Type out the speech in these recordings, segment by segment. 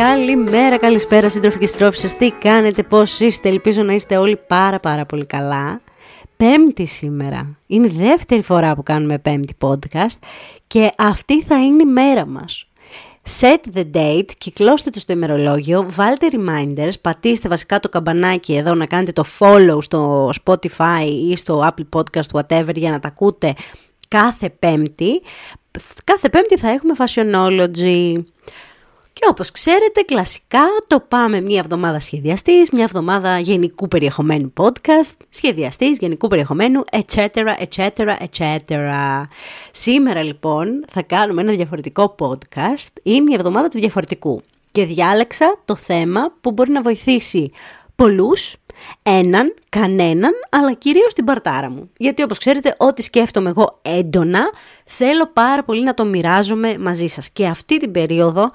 Καλημέρα, καλησπέρα σύντροφοι και στρόφισσες, τι κάνετε, πώς είστε, ελπίζω να είστε όλοι πάρα πάρα πολύ καλά. Πέμπτη σήμερα, είναι η δεύτερη φορά που κάνουμε πέμπτη podcast και αυτή θα είναι η μέρα μας. Set the date, κυκλώστε το στο ημερολόγιο, βάλτε reminders, πατήστε βασικά το καμπανάκι εδώ να κάνετε το follow στο Spotify ή στο Apple Podcast whatever για να τα ακούτε κάθε πέμπτη. Κάθε πέμπτη θα έχουμε Fashionology. Και όπως ξέρετε, κλασικά το πάμε μια εβδομάδα σχεδιαστής, μια εβδομάδα γενικού περιεχομένου podcast, σχεδιαστής, γενικού περιεχομένου, etc, etc, etc. Σήμερα λοιπόν θα κάνουμε ένα διαφορετικό podcast, είναι η εβδομάδα του διαφορετικού. Και διάλεξα το θέμα που μπορεί να βοηθήσει πολλούς, έναν, κανέναν, αλλά κυρίως την παρτάρα μου. Γιατί όπως ξέρετε, ό,τι σκέφτομαι εγώ έντονα, θέλω πάρα πολύ να το μοιράζομαι μαζί σας. Και αυτή την περίοδο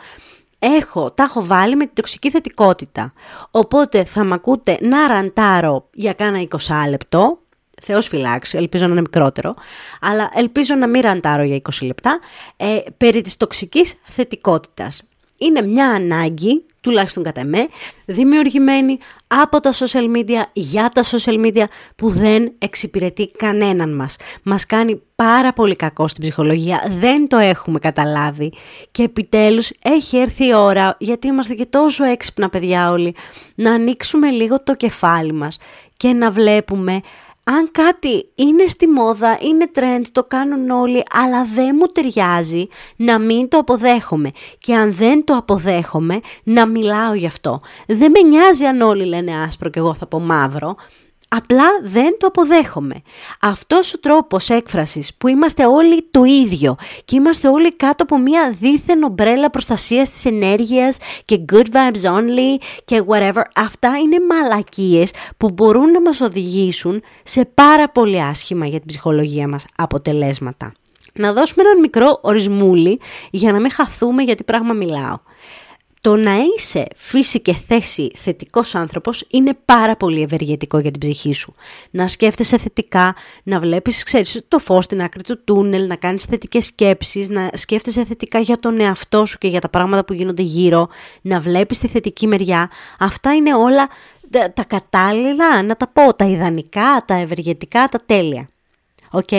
έχω, τα έχω βάλει με την τοξική θετικότητα. Οπότε θα μ' ακούτε να ραντάρω για κάνα 20 λεπτό, Θεός φυλάξει, ελπίζω να είναι μικρότερο, αλλά ελπίζω να μην ραντάρω για 20 λεπτά, ε, περί της τοξικής θετικότητας. Είναι μια ανάγκη τουλάχιστον κατά εμέ, δημιουργημένη από τα social media, για τα social media, που δεν εξυπηρετεί κανέναν μας. Μας κάνει πάρα πολύ κακό στην ψυχολογία, δεν το έχουμε καταλάβει και επιτέλους έχει έρθει η ώρα, γιατί είμαστε και τόσο έξυπνα παιδιά όλοι, να ανοίξουμε λίγο το κεφάλι μας και να βλέπουμε αν κάτι είναι στη μόδα, είναι trend, το κάνουν όλοι, αλλά δεν μου ταιριάζει να μην το αποδέχομαι. Και αν δεν το αποδέχομαι, να μιλάω γι' αυτό. Δεν με νοιάζει αν όλοι λένε άσπρο και εγώ θα πω μαύρο. Απλά δεν το αποδέχομαι. Αυτός ο τρόπος έκφρασης που είμαστε όλοι το ίδιο και είμαστε όλοι κάτω από μια δίθεν ομπρέλα προστασίας της ενέργειας και good vibes only και whatever, αυτά είναι μαλακίες που μπορούν να μας οδηγήσουν σε πάρα πολύ άσχημα για την ψυχολογία μας αποτελέσματα. Να δώσουμε έναν μικρό ορισμούλι για να μην χαθούμε γιατί πράγμα μιλάω. Το να είσαι φύση και θέση θετικός άνθρωπος είναι πάρα πολύ ευεργετικό για την ψυχή σου. Να σκέφτεσαι θετικά, να βλέπεις ξέρεις, το φως στην άκρη του τούνελ, να κάνεις θετικές σκέψεις, να σκέφτεσαι θετικά για τον εαυτό σου και για τα πράγματα που γίνονται γύρω, να βλέπεις τη θετική μεριά. Αυτά είναι όλα τα, κατάλληλα, να τα πω, τα ιδανικά, τα ευεργετικά, τα τέλεια. Οκ.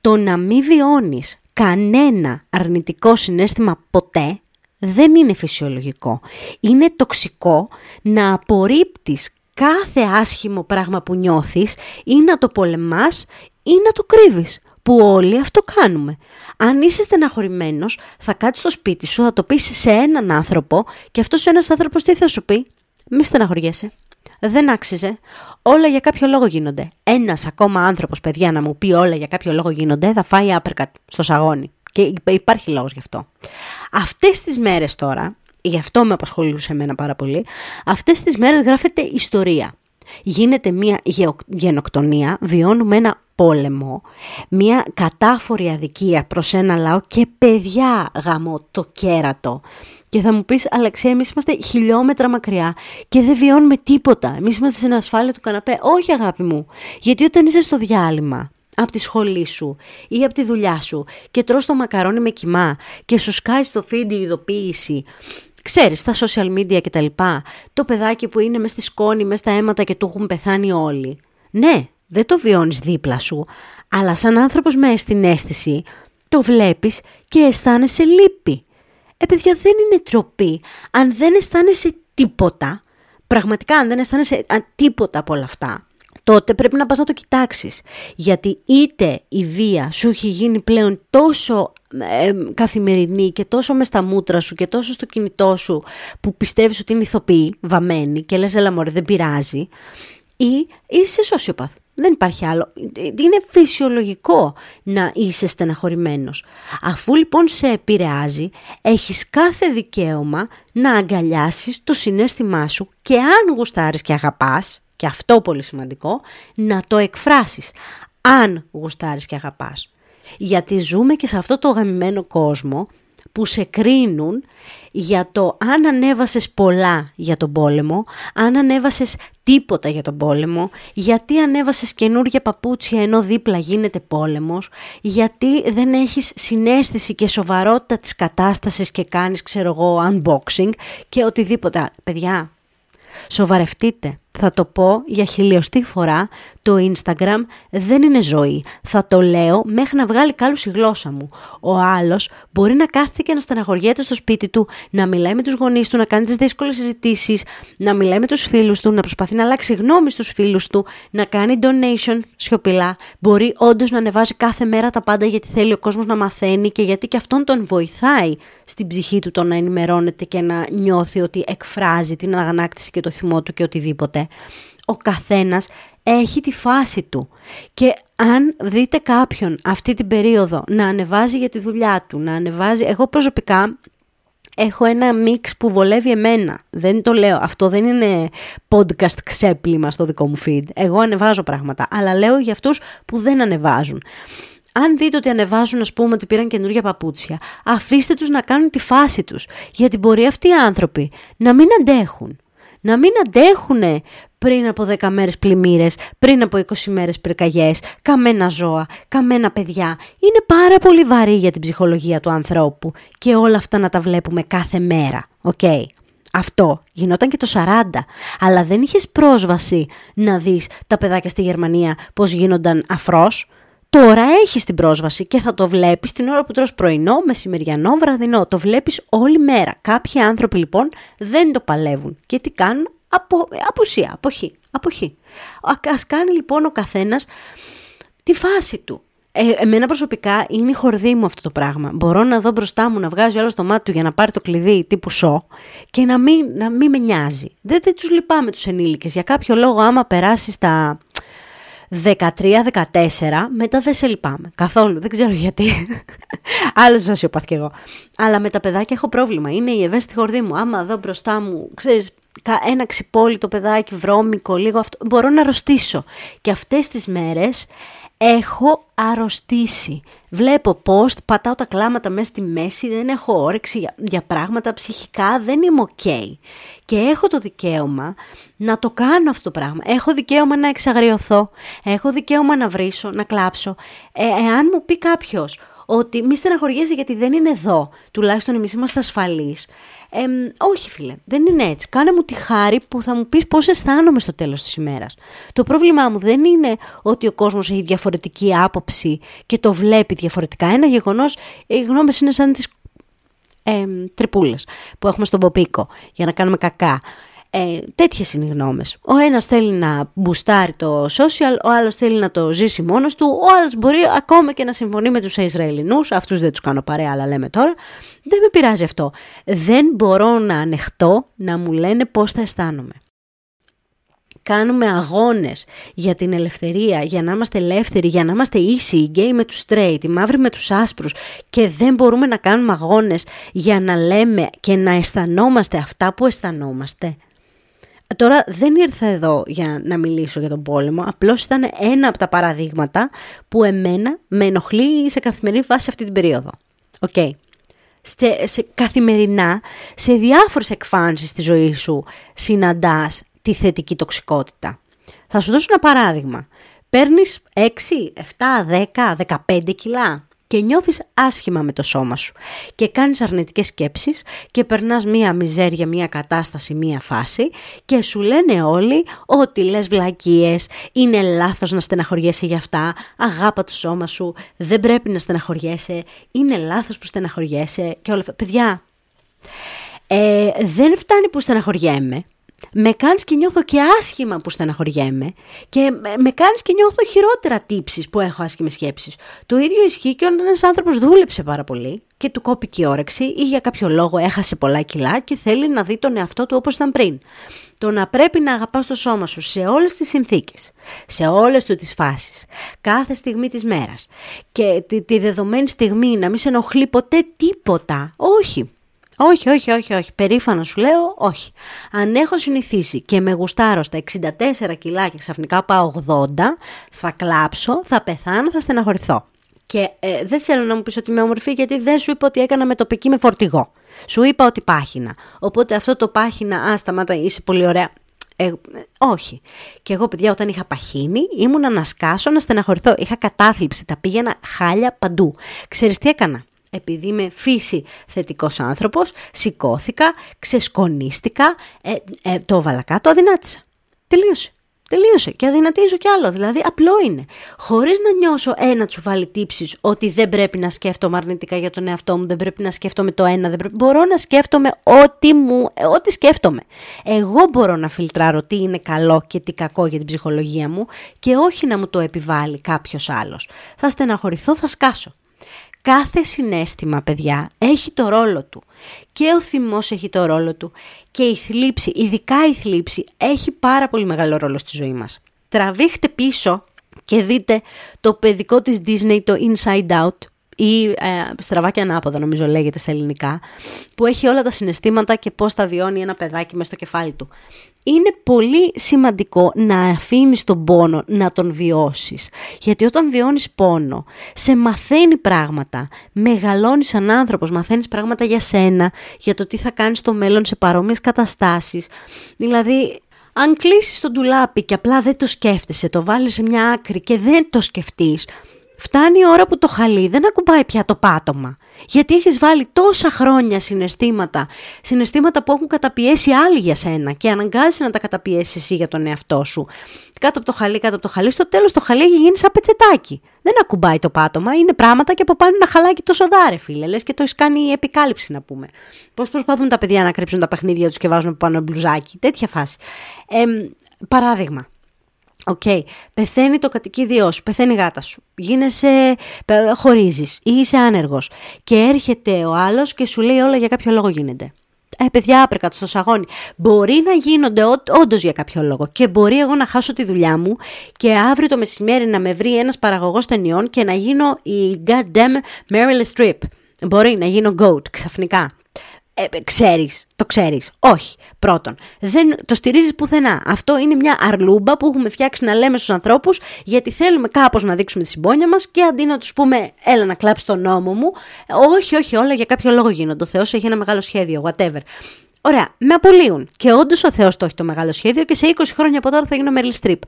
Το να μην βιώνεις κανένα αρνητικό συναίσθημα ποτέ δεν είναι φυσιολογικό. Είναι τοξικό να απορρίπτεις κάθε άσχημο πράγμα που νιώθεις ή να το πολεμάς ή να το κρύβεις. Που όλοι αυτό κάνουμε. Αν είσαι στεναχωρημένος, θα κάτσεις στο σπίτι σου, θα το πεις σε έναν άνθρωπο και αυτός ο ένας άνθρωπος τι θα σου πει; Μη στεναχωριέσαι. Δεν άξιζε. Όλα για κάποιο λόγο γίνονται. Ένας ακόμα άνθρωπος, παιδιά, να μου πει όλα για κάποιο λόγο γίνονται, θα φάει άπερκατ στο σαγόνι. Και υπάρχει λόγος γι' αυτό. Αυτές τις μέρες τώρα, γι' αυτό με απασχολούσε εμένα πάρα πολύ, αυτές τις μέρες γράφεται ιστορία. Γίνεται μια γενοκτονία, βιώνουμε ένα πόλεμο, μια κατάφορη αδικία προς ένα λαό και παιδιά γαμώ το κέρατο. Και θα μου πεις, Αλεξέ, εμείς είμαστε χιλιόμετρα μακριά και δεν βιώνουμε τίποτα. Εμείς είμαστε στην ασφάλεια του καναπέ. Όχι αγάπη μου, γιατί όταν είσαι στο διάλειμμα από τη σχολή σου ή από τη δουλειά σου και τρως το μακαρόνι με κοιμά και σου σκάει στο feed η ειδοποίηση Ξέρεις, στα social media και τα λοιπά, το παιδάκι που είναι μες στη σκόνη, μες στα αίματα και του έχουν πεθάνει όλοι. Ναι, δεν το βιώνεις δίπλα σου, αλλά σαν άνθρωπος με την αίσθηση, το βλέπεις και αισθάνεσαι λύπη. Ε, παιδιά, δεν είναι τροπή. Αν δεν αισθάνεσαι τίποτα, πραγματικά αν δεν αισθάνεσαι τίποτα από όλα αυτά, τότε πρέπει να πας να το κοιτάξεις. Γιατί είτε η βία σου έχει γίνει πλέον τόσο ε, καθημερινή και τόσο μες στα μούτρα σου και τόσο στο κινητό σου που πιστεύεις ότι είναι ηθοποιή, βαμμένη και λες έλα μωρέ δεν πειράζει ή είσαι σοσιοπαθ. Δεν υπάρχει άλλο. Είναι φυσιολογικό να είσαι στεναχωρημένος. Αφού λοιπόν σε επηρεάζει, έχεις κάθε δικαίωμα να αγκαλιάσεις το συνέστημά σου και αν γουστάρεις και αγαπάς, και αυτό πολύ σημαντικό, να το εκφράσεις, αν γουστάρεις και αγαπάς. Γιατί ζούμε και σε αυτό το γαμημένο κόσμο που σε κρίνουν για το αν ανέβασες πολλά για τον πόλεμο, αν ανέβασες τίποτα για τον πόλεμο, γιατί ανέβασες καινούργια παπούτσια ενώ δίπλα γίνεται πόλεμος, γιατί δεν έχεις συνέστηση και σοβαρότητα της κατάστασης και κάνεις, ξέρω εγώ, unboxing και οτιδήποτε. Παιδιά, σοβαρευτείτε. Θα το πω για χιλιοστή φορά, το Instagram δεν είναι ζωή. Θα το λέω μέχρι να βγάλει κάλους η γλώσσα μου. Ο άλλος μπορεί να κάθεται και να στεναχωριέται στο σπίτι του, να μιλάει με τους γονείς του, να κάνει τις δύσκολες συζητήσεις, να μιλάει με τους φίλους του, να προσπαθεί να αλλάξει γνώμη στους φίλους του, να κάνει donation σιωπηλά. Μπορεί όντως να ανεβάζει κάθε μέρα τα πάντα γιατί θέλει ο κόσμος να μαθαίνει και γιατί και αυτόν τον βοηθάει στην ψυχή του το να ενημερώνεται και να νιώθει ότι εκφράζει την αγανάκτηση και το θυμό του και οτιδήποτε ο καθένας έχει τη φάση του. Και αν δείτε κάποιον αυτή την περίοδο να ανεβάζει για τη δουλειά του, να ανεβάζει... Εγώ προσωπικά έχω ένα μίξ που βολεύει εμένα. Δεν το λέω. Αυτό δεν είναι podcast ξέπλυμα στο δικό μου feed. Εγώ ανεβάζω πράγματα. Αλλά λέω για αυτούς που δεν ανεβάζουν. Αν δείτε ότι ανεβάζουν, ας πούμε, ότι πήραν καινούργια παπούτσια, αφήστε τους να κάνουν τη φάση τους. Γιατί μπορεί αυτοί οι άνθρωποι να μην αντέχουν να μην αντέχουν πριν από 10 μέρες πλημμύρες, πριν από 20 μέρες πυρκαγιές, καμένα ζώα, καμένα παιδιά. Είναι πάρα πολύ βαρύ για την ψυχολογία του ανθρώπου και όλα αυτά να τα βλέπουμε κάθε μέρα. Οκ; Αυτό γινόταν και το 40, αλλά δεν είχες πρόσβαση να δεις τα παιδάκια στη Γερμανία πώς γίνονταν αφρός; Τώρα έχεις την πρόσβαση και θα το βλέπεις την ώρα που τρως πρωινό, μεσημεριανό, βραδινό. Το βλέπεις όλη μέρα. Κάποιοι άνθρωποι λοιπόν δεν το παλεύουν. Και τι κάνουν, απο, απουσία, αποχή, αποχή. Ας κάνει λοιπόν ο καθένας τη φάση του. Ε, εμένα προσωπικά είναι η χορδή μου αυτό το πράγμα. Μπορώ να δω μπροστά μου να βγάζει όλο το μάτι του για να πάρει το κλειδί τύπου σο και να μην, να μην με νοιάζει. Δεν, δεν τους λυπάμαι τους ενήλικες. Για κάποιο λόγο άμα περάσεις στα 13-14, μετά δεν σε λυπάμαι. Καθόλου, δεν ξέρω γιατί. Άλλος ζωσιοπαθ κι εγώ. Αλλά με τα παιδάκια έχω πρόβλημα. Είναι η ευαίσθητη χορδή μου. Άμα δω μπροστά μου, ξέρεις, ένα ξυπόλυτο παιδάκι, βρώμικο, λίγο αυτό, μπορώ να αρρωστήσω. Και αυτές τις μέρες έχω αρρωστήσει. Βλέπω post, πατάω τα κλάματα μέσα στη μέση, δεν έχω όρεξη για, για πράγματα ψυχικά, δεν είμαι ok. Και έχω το δικαίωμα να το κάνω αυτό το πράγμα. Έχω δικαίωμα να εξαγριωθώ, έχω δικαίωμα να βρίσω, να κλάψω. Ε, εάν μου πει κάποιος ότι μη στεναχωριέσαι γιατί δεν είναι εδώ, τουλάχιστον εμείς είμαστε ασφαλείς, ε, όχι φίλε, δεν είναι έτσι. Κάνε μου τη χάρη που θα μου πεις πώς αισθάνομαι στο τέλος της ημέρας. Το πρόβλημά μου δεν είναι ότι ο κόσμος έχει διαφορετική άποψη και το βλέπει διαφορετικά. Ένα γεγονός, οι γνώμες είναι σαν τις ε, τρυπούλες που έχουμε στον Ποπίκο για να κάνουμε κακά. Ε, τέτοιες είναι οι γνώμες. Ο ένας θέλει να μπουστάρει το social, ο άλλος θέλει να το ζήσει μόνος του, ο άλλος μπορεί ακόμα και να συμφωνεί με τους Ισραηλινούς, αυτούς δεν τους κάνω παρέα αλλά λέμε τώρα, δεν με πειράζει αυτό. Δεν μπορώ να ανεχτώ να μου λένε πώς θα αισθάνομαι. Κάνουμε αγώνες για την ελευθερία, για να είμαστε ελεύθεροι, για να είμαστε ίσοι, οι γκέι με τους straight, οι μαύροι με τους άσπρους και δεν μπορούμε να κάνουμε αγώνες για να λέμε και να αισθανόμαστε αυτά που αισθανόμαστε. Τώρα δεν ήρθα εδώ για να μιλήσω για τον πόλεμο, απλώς ήταν ένα από τα παραδείγματα που εμένα με ενοχλεί σε καθημερινή βάση αυτή την περίοδο. OK. Okay. Σε, καθημερινά, σε διάφορες εκφάνσεις της ζωής σου συναντάς τη θετική τοξικότητα. Θα σου δώσω ένα παράδειγμα. Παίρνεις 6, 7, 10, 15 κιλά και νιώθεις άσχημα με το σώμα σου. Και κάνεις αρνητικές σκέψεις και περνάς μία μιζέρια, μία κατάσταση, μία φάση και σου λένε όλοι ότι λες βλακίες, είναι λάθος να στεναχωριέσαι για αυτά, αγάπα το σώμα σου, δεν πρέπει να στεναχωριέσαι, είναι λάθος που στεναχωριέσαι και όλα αυτά. Παιδιά, ε, δεν φτάνει που στεναχωριέμαι, με κάνεις και νιώθω και άσχημα που στεναχωριέμαι και με κάνεις και νιώθω χειρότερα τύψεις που έχω άσχημες σκέψεις. Το ίδιο ισχύει και όταν ένας άνθρωπος δούλεψε πάρα πολύ και του κόπηκε η όρεξη ή για κάποιο λόγο έχασε πολλά κιλά και θέλει να δει τον εαυτό του όπως ήταν πριν. Το να πρέπει να αγαπάς το σώμα σου σε όλες τις συνθήκες, σε όλες του τις φάσεις, κάθε στιγμή της μέρας και τη, τη δεδομένη στιγμή να μην σε ενοχλεί ποτέ τίποτα, όχι. Όχι, όχι, όχι, όχι. Περήφανα σου λέω, όχι. Αν έχω συνηθίσει και με γουστάρω στα 64 κιλά και ξαφνικά πάω 80, θα κλάψω, θα πεθάνω, θα στεναχωρηθώ. Και ε, δεν θέλω να μου πεις ότι είμαι όμορφη γιατί δεν σου είπα ότι έκανα με τοπική με φορτηγό. Σου είπα ότι πάχυνα. Οπότε αυτό το πάχυνα, α, σταμάτα, είσαι πολύ ωραία. Ε, όχι. Και εγώ, παιδιά, όταν είχα παχύνει, ήμουν να σκάσω, να στεναχωρηθώ. Είχα κατάθλιψη, τα πήγαινα χάλια παντού. Ξέρεις τι έκανα; Επειδή είμαι φύση θετικός άνθρωπος, σηκώθηκα, ξεσκονίστηκα, ε, ε, το έβαλα κάτω, αδυνάτησα. Τελείωσε. Τελείωσε και αδυνατίζω κι άλλο. Δηλαδή, απλό είναι. Χωρίς να νιώσω ένα τσουβάλι τύψης ότι δεν πρέπει να σκέφτομαι αρνητικά για τον εαυτό μου, δεν πρέπει να σκέφτομαι το ένα, δεν πρέπει. Μπορώ να σκέφτομαι ό,τι, μου, ό,τι σκέφτομαι. Εγώ μπορώ να φιλτράρω τι είναι καλό και τι κακό για την ψυχολογία μου και όχι να μου το επιβάλλει κάποιος άλλος. Θα στεναχωρηθώ, θα σκάσω. Κάθε συνέστημα, παιδιά, έχει το ρόλο του. Και ο θυμός έχει το ρόλο του. Και η θλίψη, ειδικά η θλίψη, έχει πάρα πολύ μεγάλο ρόλο στη ζωή μας. Τραβήχτε πίσω και δείτε το παιδικό της Disney, το Inside Out, ή ε, στραβά και ανάποδα νομίζω λέγεται στα ελληνικά, που έχει όλα τα συναισθήματα και πώς τα βιώνει ένα παιδάκι μέσα στο κεφάλι του. Είναι πολύ σημαντικό να αφήνεις τον πόνο να τον βιώσεις, γιατί όταν βιώνεις πόνο, σε μαθαίνει πράγματα, μεγαλώνεις σαν άνθρωπος, μαθαίνεις πράγματα για σένα, για το τι θα κάνεις στο μέλλον σε παρόμοιες καταστάσεις. Δηλαδή, αν κλείσεις τον ντουλάπι και απλά δεν το σκέφτεσαι, το βάλεις σε μια άκρη και δεν το σκεφτείς, Φτάνει η ώρα που το χαλί δεν ακουμπάει πια το πάτωμα. Γιατί έχεις βάλει τόσα χρόνια συναισθήματα, συναισθήματα που έχουν καταπιέσει άλλοι για σένα και αναγκάζει να τα καταπιέσεις εσύ για τον εαυτό σου. Κάτω από το χαλί, κάτω από το χαλί, στο τέλος το χαλί έχει γίνει σαν πετσετάκι. Δεν ακουμπάει το πάτωμα, είναι πράγματα και από πάνω ένα χαλάκι τόσο δα ρε φίλε, λες και το έχεις κάνει η επικάλυψη να πούμε. Πώς προσπαθούν τα παιδιά να κρύψουν τα παιχνίδια τους και βάζουν πάνω μπλουζάκι, τέτοια φάση. Ε, παράδειγμα, OK, okay. πεθαίνει το κατοικίδιό σου, πεθαίνει η γάτα σου, γίνεσαι, χωρίζεις ή είσαι άνεργος και έρχεται ο άλλος και σου λέει όλα για κάποιο λόγο γίνεται. Ε, παιδιά, άπρεκα στο σαγόνι. Μπορεί να γίνονται όντως για κάποιο λόγο. Και μπορεί εγώ να χάσω τη δουλειά μου και αύριο το μεσημέρι να με βρει ένας παραγωγός ταινιών και να γίνω η goddamn Meryl Streep. Μπορεί να γίνω GOAT ξαφνικά ε, ξέρεις, το ξέρεις. Όχι. Πρώτον, δεν το στηρίζεις πουθενά. Αυτό είναι μια αρλούμπα που έχουμε φτιάξει να λέμε στους ανθρώπους γιατί θέλουμε κάπως να δείξουμε τη συμπόνια μας και αντί να τους πούμε έλα να κλάψεις τον νόμο μου, όχι, όχι, όλα για κάποιο λόγο γίνονται. Ο Θεός έχει ένα μεγάλο σχέδιο, whatever. Ωραία, με απολύουν. Και όντως ο Θεός το έχει το μεγάλο σχέδιο και σε 20 χρόνια από τώρα θα γίνω Meryl Streep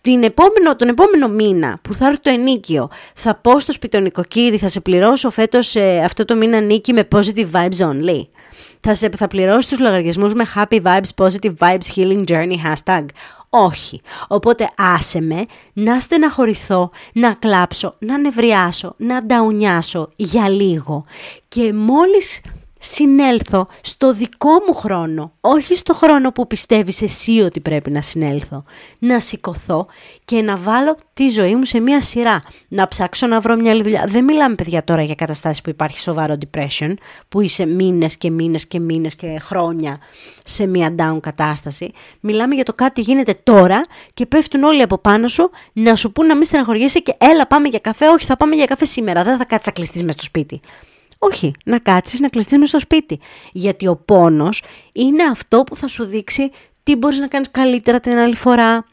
την επόμενο, τον επόμενο μήνα που θα έρθει το ενίκιο, θα πω στο σπιτονικοκύρι, θα σε πληρώσω φέτος ε, αυτό το μήνα νίκη με positive vibes only. Θα, σε, θα πληρώσω τους λογαριασμούς με happy vibes, positive vibes, healing journey, hashtag. Όχι. Οπότε άσε με να στεναχωρηθώ, να κλάψω, να νευριάσω, να νταουνιάσω για λίγο. Και μόλις συνέλθω στο δικό μου χρόνο, όχι στο χρόνο που πιστεύεις εσύ ότι πρέπει να συνέλθω. Να σηκωθώ και να βάλω τη ζωή μου σε μία σειρά. Να ψάξω να βρω μια άλλη δουλειά. Δεν μιλάμε παιδιά τώρα για καταστάσεις που υπάρχει σοβαρό depression, που είσαι μήνες και μήνες και μήνες και χρόνια σε μία down κατάσταση. Μιλάμε για το κάτι γίνεται τώρα και πέφτουν όλοι από πάνω σου να σου πούν να μην στεναχωριέσαι και έλα πάμε για καφέ, όχι θα πάμε για καφέ σήμερα, δεν θα κάτσεις να κλειστείς μες στο σπίτι. Όχι, να κάτσεις να κλειστείς μες στο σπίτι. Γιατί ο πόνος είναι αυτό που θα σου δείξει τι μπορείς να κάνεις καλύτερα την άλλη φορά.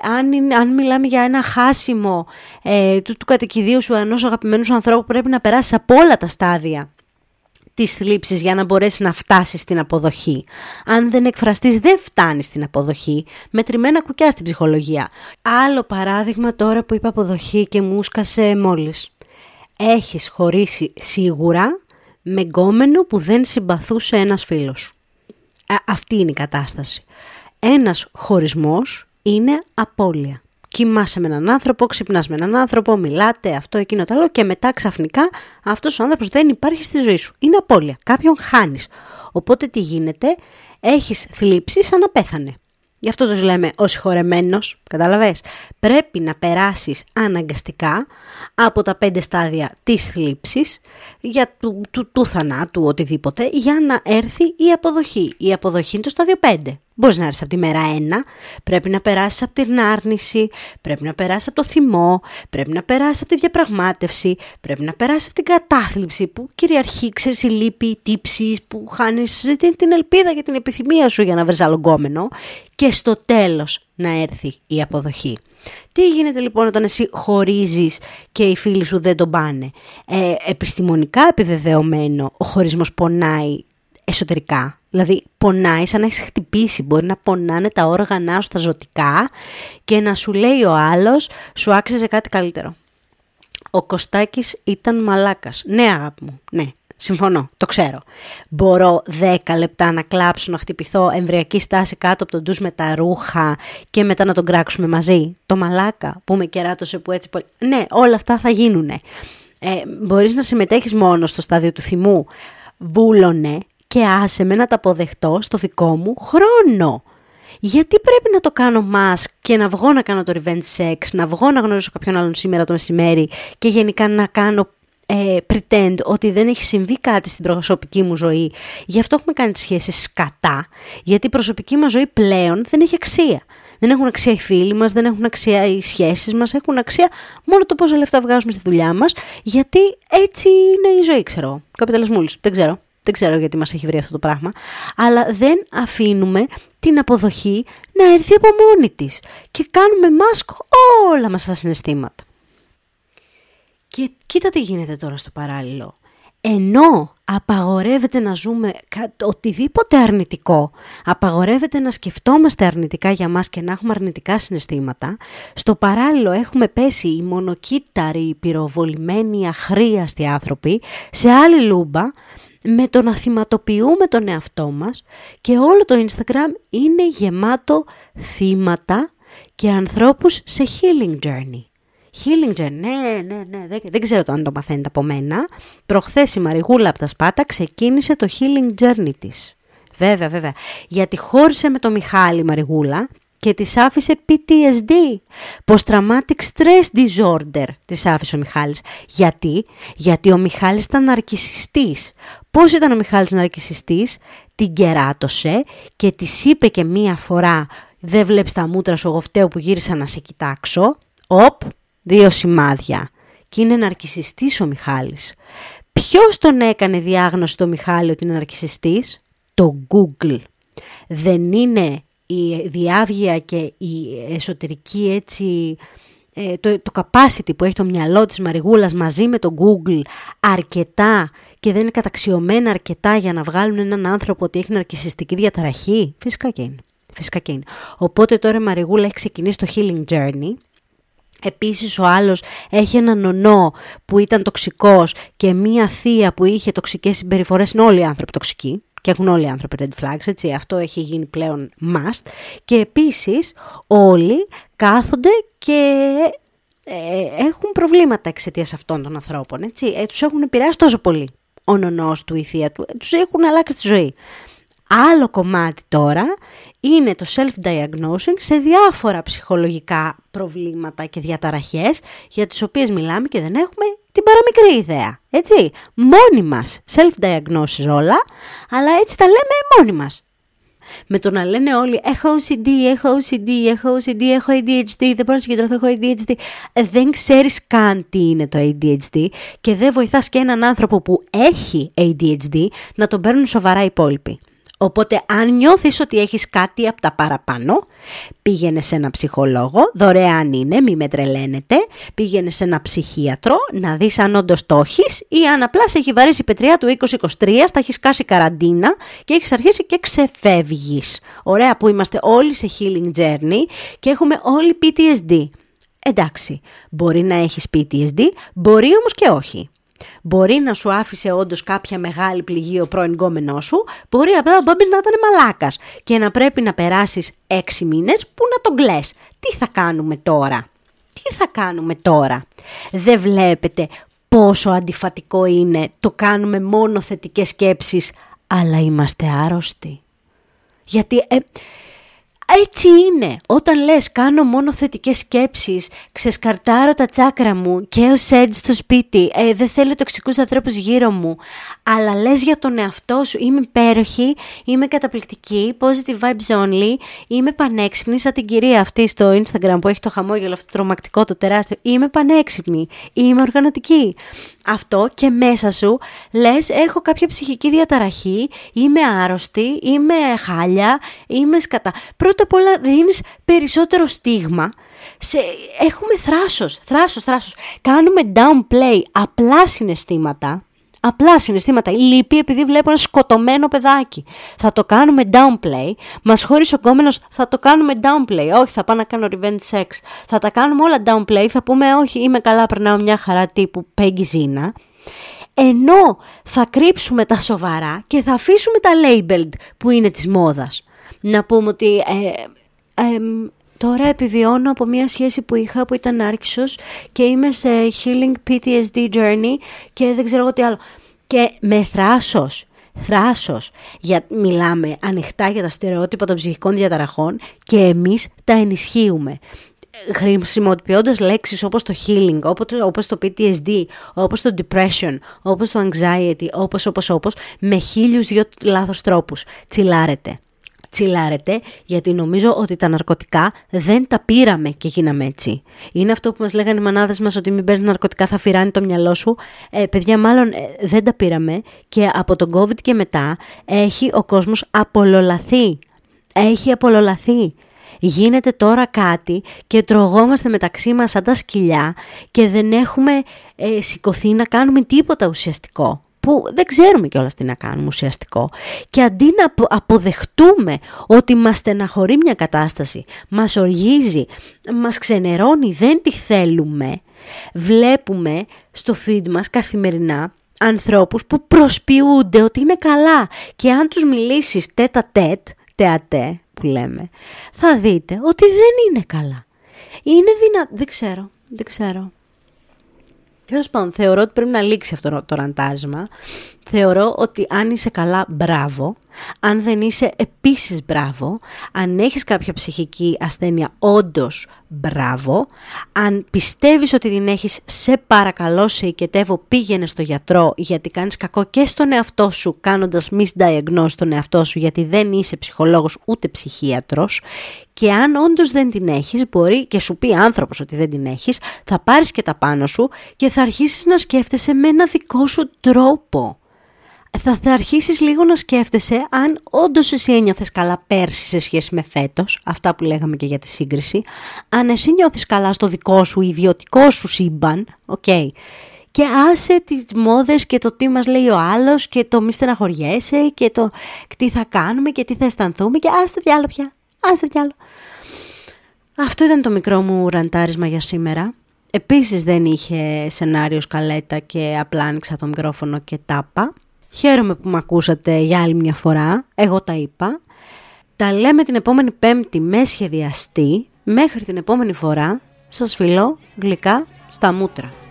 Αν, αν μιλάμε για ένα χάσιμο ε, του, του κατοικιδίου σου ενός αγαπημένου σου ανθρώπου πρέπει να περάσεις από όλα τα στάδια της θλίψης για να μπορέσεις να φτάσεις στην αποδοχή. Αν δεν εκφραστείς δεν φτάνεις στην αποδοχή, μετρημένα κουκιά στην ψυχολογία. Άλλο παράδειγμα τώρα που είπα αποδοχή και μου σκασε μόλις έχεις χωρίσει σίγουρα με γκόμενο που δεν συμπαθούσε ένας φίλος. αυτή είναι η κατάσταση. Ένας χωρισμός είναι απώλεια. Κοιμάσαι με έναν άνθρωπο, ξυπνάς με έναν άνθρωπο, μιλάτε, αυτό, εκείνο, το άλλο και μετά ξαφνικά αυτός ο άνθρωπος δεν υπάρχει στη ζωή σου. Είναι απώλεια. Κάποιον χάνεις. Οπότε τι γίνεται, έχεις θλίψει σαν να πέθανε. Γι' αυτό το λέμε ο συγχωρεμένο, κατάλαβες; Πρέπει να περάσεις αναγκαστικά από τα πέντε στάδια της θλίψης, για του, του, θανάτου, οτιδήποτε, για να έρθει η αποδοχή. Η αποδοχή είναι το στάδιο 5. Μπορείς να έρθεις από τη μέρα ένα, πρέπει να περάσεις από την άρνηση, πρέπει να περάσεις από το θυμό, πρέπει να περάσεις από τη διαπραγμάτευση, πρέπει να περάσεις από την κατάθλιψη που κυριαρχεί, ξέρεις, η λύπη, η τύψη, που χάνεις την ελπίδα και την επιθυμία σου για να βρεις άλλο και στο τέλος να έρθει η αποδοχή. Τι γίνεται λοιπόν όταν εσύ χωρίζεις και οι φίλοι σου δεν τον πάνε; Ε, επιστημονικά επιβεβαιωμένο ο χωρισμός πονάει εσωτερικά; Δηλαδή πονάει σαν να έχεις χτυπήσει. Μπορεί να πονάνε τα όργανα σου, τα ζωτικά και να σου λέει ο άλλος σου άξιζε κάτι καλύτερο. Ο Κωστάκης ήταν μαλάκας. Ναι αγάπη μου, ναι. Συμφωνώ, το ξέρω. Μπορώ 10 λεπτά να κλάψω, να χτυπηθώ εμβριακή στάση κάτω από τον ντους με τα ρούχα και μετά να τον κράξουμε μαζί. Το μαλάκα που με κεράτωσε που έτσι πολύ... Ναι, όλα αυτά θα γίνουνε. Ε, μπορείς να συμμετέχεις μόνο στο στάδιο του θυμού. Βούλωνε και άσε με να τα αποδεχτώ στο δικό μου χρόνο. Γιατί πρέπει να το κάνω mask και να βγω να κάνω το revenge sex, να βγω να γνωρίσω κάποιον άλλον σήμερα το μεσημέρι και γενικά να κάνω ε, pretend ότι δεν έχει συμβεί κάτι στην προσωπική μου ζωή. Γι' αυτό έχουμε κάνει τις σχέσεις σκατά, γιατί η προσωπική μας ζωή πλέον δεν έχει αξία. Δεν έχουν αξία οι φίλοι μας, δεν έχουν αξία οι σχέσεις μας, έχουν αξία μόνο το πόσα λεφτά βγάζουμε στη δουλειά μας, γιατί έτσι είναι η ζωή, ξέρω. Καπιταλισμούλης, δεν ξέρω. Δεν ξέρω γιατί μας έχει βρει αυτό το πράγμα. Αλλά δεν αφήνουμε την αποδοχή να έρθει από μόνη της. Και κάνουμε μάσκο όλα μας τα συναισθήματα. Και κοίτα τι γίνεται τώρα στο παράλληλο. Ενώ απαγορεύεται να ζούμε οτιδήποτε αρνητικό, απαγορεύεται να σκεφτόμαστε αρνητικά για μας και να έχουμε αρνητικά συναισθήματα, στο παράλληλο έχουμε πέσει οι μονοκύτταροι, οι πυροβολημένοι, αχρίαστοι άνθρωποι σε άλλη λούμπα με το να θυματοποιούμε τον εαυτό μας και όλο το Instagram είναι γεμάτο θύματα και ανθρώπους σε healing journey. Healing journey, ναι, ναι, ναι, δεν, δεν ξέρω αν το μαθαίνετε από μένα. Προχθές η Μαριγούλα από τα Σπάτα ξεκίνησε το healing journey της. Βέβαια, βέβαια. Γιατί χώρισε με το Μιχάλη Μαριγούλα και της άφησε PTSD, Post-Traumatic Stress Disorder, της άφησε ο Μιχάλης. Γιατί, γιατί ο Μιχάλης ήταν ναρκισιστής. Πώς ήταν ο Μιχάλης ναρκισιστής, την κεράτωσε και της είπε και μία φορά «Δεν βλέπεις τα μούτρα σου, εγώ φταίω που γύρισα να σε κοιτάξω». Οπ, δύο σημάδια. Και είναι ναρκισιστής ο Μιχάλης. Ποιος τον έκανε διάγνωση το Μιχάλη ότι είναι ναρκισιστής; Το Google. Δεν είναι η διάβγεια και η εσωτερική έτσι, ε, το, το capacity που έχει το μυαλό της Μαριγούλας μαζί με το Google αρκετά και δεν είναι καταξιωμένα αρκετά για να βγάλουν έναν άνθρωπο ότι έχει ναρκισιστική διαταραχή. Φυσικά και είναι. Φυσικά και είναι. Οπότε τώρα η Μαριγούλα έχει ξεκινήσει το healing journey Επίσης ο άλλος έχει έναν νονό που ήταν τοξικός και μία θεία που είχε τοξικές συμπεριφορές. Είναι όλοι οι άνθρωποι τοξικοί και έχουν όλοι οι άνθρωποι red flags, έτσι, αυτό έχει γίνει πλέον must. Και επίσης όλοι κάθονται και ε, έχουν προβλήματα εξαιτίας αυτών των ανθρώπων, έτσι. Ε, τους έχουν επηρεάσει τόσο πολύ ο νονός του, η θεία του, ε, τους έχουν αλλάξει τη ζωή. Άλλο κομμάτι τώρα είναι το self-diagnosing σε διάφορα ψυχολογικά προβλήματα και διαταραχές για τις οποίες μιλάμε και δεν έχουμε την παραμικρή ιδέα. Έτσι, μόνοι μας self-diagnosis όλα, αλλά έτσι τα λέμε μόνοι μας. Με το να λένε όλοι έχω OCD, έχω OCD, έχω OCD, έχω ADHD, δεν μπορώ να συγκεντρωθώ, έχω ADHD. Ε, δεν ξέρεις καν τι είναι το ADHD και δεν βοηθάς και έναν άνθρωπο που έχει ADHD να τον παίρνουν σοβαρά οι υπόλοιποι. Οπότε αν νιώθεις ότι έχεις κάτι από τα παραπάνω, πήγαινε σε ένα ψυχολόγο, δωρεάν είναι, μη με τρελαίνετε, πήγαινε σε ένα ψυχίατρο να δεις αν όντως το έχεις ή αν απλά σε έχει βαρέσει η πετριά του 2023, θα έχεις κάσει καραντίνα και έχεις αρχίσει και ξεφεύγεις. Ωραία που είμαστε όλοι σε healing journey και έχουμε όλοι PTSD. Εντάξει, μπορεί να έχεις PTSD, μπορεί όμως και όχι. Μπορεί να σου άφησε όντως κάποια μεγάλη πληγή ο πρώην γκόμενός σου, μπορεί απλά ο Μπάμπη να ήταν μαλάκας και να πρέπει να περάσεις έξι μήνες που να τον κλε. Τι θα κάνουμε τώρα; Τι θα κάνουμε τώρα; Δεν βλέπετε πόσο αντιφατικό είναι το κάνουμε μόνο θετικές σκέψεις, αλλά είμαστε άρρωστοι. Γιατί ε, έτσι είναι. Όταν λες κάνω μόνο θετικές σκέψεις, ξεσκαρτάρω τα τσάκρα μου και ως έτσι στο σπίτι, ε, δεν θέλω τοξικούς ανθρώπους γύρω μου, αλλά λες για τον εαυτό σου, είμαι υπέροχη, είμαι καταπληκτική, positive vibes only, είμαι πανέξυπνη, σαν την κυρία αυτή στο Instagram που έχει το χαμόγελο αυτό το τρομακτικό, το τεράστιο, είμαι πανέξυπνη, είμαι οργανωτική. Αυτό και μέσα σου λες έχω κάποια ψυχική διαταραχή, είμαι άρρωστη, είμαι χάλια, είμαι σκατά. Πρώτα απ' όλα δίνεις περισσότερο στίγμα σε... έχουμε θράσος, θράσος, θράσος. Κάνουμε downplay απλά συναισθήματα απλά συναισθήματα. Λύπη επειδή βλέπω ένα σκοτωμένο παιδάκι. Θα το κάνουμε downplay. Μας χωρίς ο κόμενο θα το κάνουμε downplay. Όχι, θα πάω να κάνω revenge sex. Θα τα κάνουμε όλα downplay. Θα πούμε, Όχι, είμαι καλά, περνάω μια χαρά τύπου Peggy Zina. Ενώ θα κρύψουμε τα σοβαρά και θα αφήσουμε τα labeled που είναι της μόδας. Να πούμε ότι ε, ε, Τώρα επιβιώνω από μια σχέση που είχα που ήταν άρχισος και είμαι σε healing PTSD journey και δεν ξέρω τι άλλο. Και με θράσος, θράσος, για, μιλάμε ανοιχτά για τα στερεότυπα των ψυχικών διαταραχών και εμείς τα ενισχύουμε χρησιμοποιώντας λέξεις όπως το healing, όπως, όπως το PTSD, όπως το depression, όπως το anxiety, όπως, όπως, όπως, με χίλιους δυο λάθος τρόπους. Τσιλάρετε τσιλάρετε γιατί νομίζω ότι τα ναρκωτικά δεν τα πήραμε και γίναμε έτσι. Είναι αυτό που μας λέγανε οι μανάδες μας ότι μην παίρνεις ναρκωτικά θα φυράνει το μυαλό σου. Ε, παιδιά μάλλον ε, δεν τα πήραμε και από τον COVID και μετά έχει ο κόσμος απολολαθεί. Έχει απολολαθεί. Γίνεται τώρα κάτι και τρογόμαστε μεταξύ μας σαν τα σκυλιά και δεν έχουμε ε, σηκωθεί να κάνουμε τίποτα ουσιαστικό που δεν ξέρουμε κιόλας τι να κάνουμε ουσιαστικό. Και αντί να αποδεχτούμε ότι μας στεναχωρεί μια κατάσταση, μας οργίζει, μας ξενερώνει, δεν τη θέλουμε, βλέπουμε στο feed μας καθημερινά ανθρώπους που προσποιούνται ότι είναι καλά και αν τους μιλήσεις τέτα τέτ, τεατέ που λέμε, θα δείτε ότι δεν είναι καλά. Είναι δυνατό, δεν ξέρω, δεν ξέρω. Τέλος πάντων, θεωρώ ότι πρέπει να λήξει αυτό το ραντάρισμα. Θεωρώ ότι αν είσαι καλά, μπράβο. Αν δεν είσαι, επίσης μπράβο. Αν έχεις κάποια ψυχική ασθένεια, όντως μπράβο. Αν πιστεύεις ότι την έχεις, σε παρακαλώ, σε οικετεύω, πήγαινε στο γιατρό γιατί κάνεις κακό και στον εαυτό σου κάνοντας misdiagnose στον εαυτό σου γιατί δεν είσαι ψυχολόγος ούτε ψυχίατρος και αν όντως δεν την έχεις, μπορεί και σου πει άνθρωπος ότι δεν την έχεις, θα πάρεις και τα πάνω σου και θα αρχίσεις να σκέφτεσαι με ένα δικό σου τρόπο θα, θα αρχίσεις λίγο να σκέφτεσαι αν όντως εσύ ένιωθες καλά πέρσι σε σχέση με φέτος, αυτά που λέγαμε και για τη σύγκριση, αν εσύ νιώθεις καλά στο δικό σου ιδιωτικό σου σύμπαν, OK, okay, και άσε τις μόδες και το τι μας λέει ο άλλος και το μη στεναχωριέσαι και το τι θα κάνουμε και τι θα αισθανθούμε και άστε διάλο πια, άστε διάλο. Αυτό ήταν το μικρό μου ραντάρισμα για σήμερα. Επίσης δεν είχε σενάριο σκαλέτα και απλά άνοιξα το μικρόφωνο και τάπα. Χαίρομαι που με ακούσατε για άλλη μια φορά, εγώ τα είπα. Τα λέμε την επόμενη πέμπτη με σχεδιαστή. Μέχρι την επόμενη φορά σας φιλώ γλυκά στα μούτρα.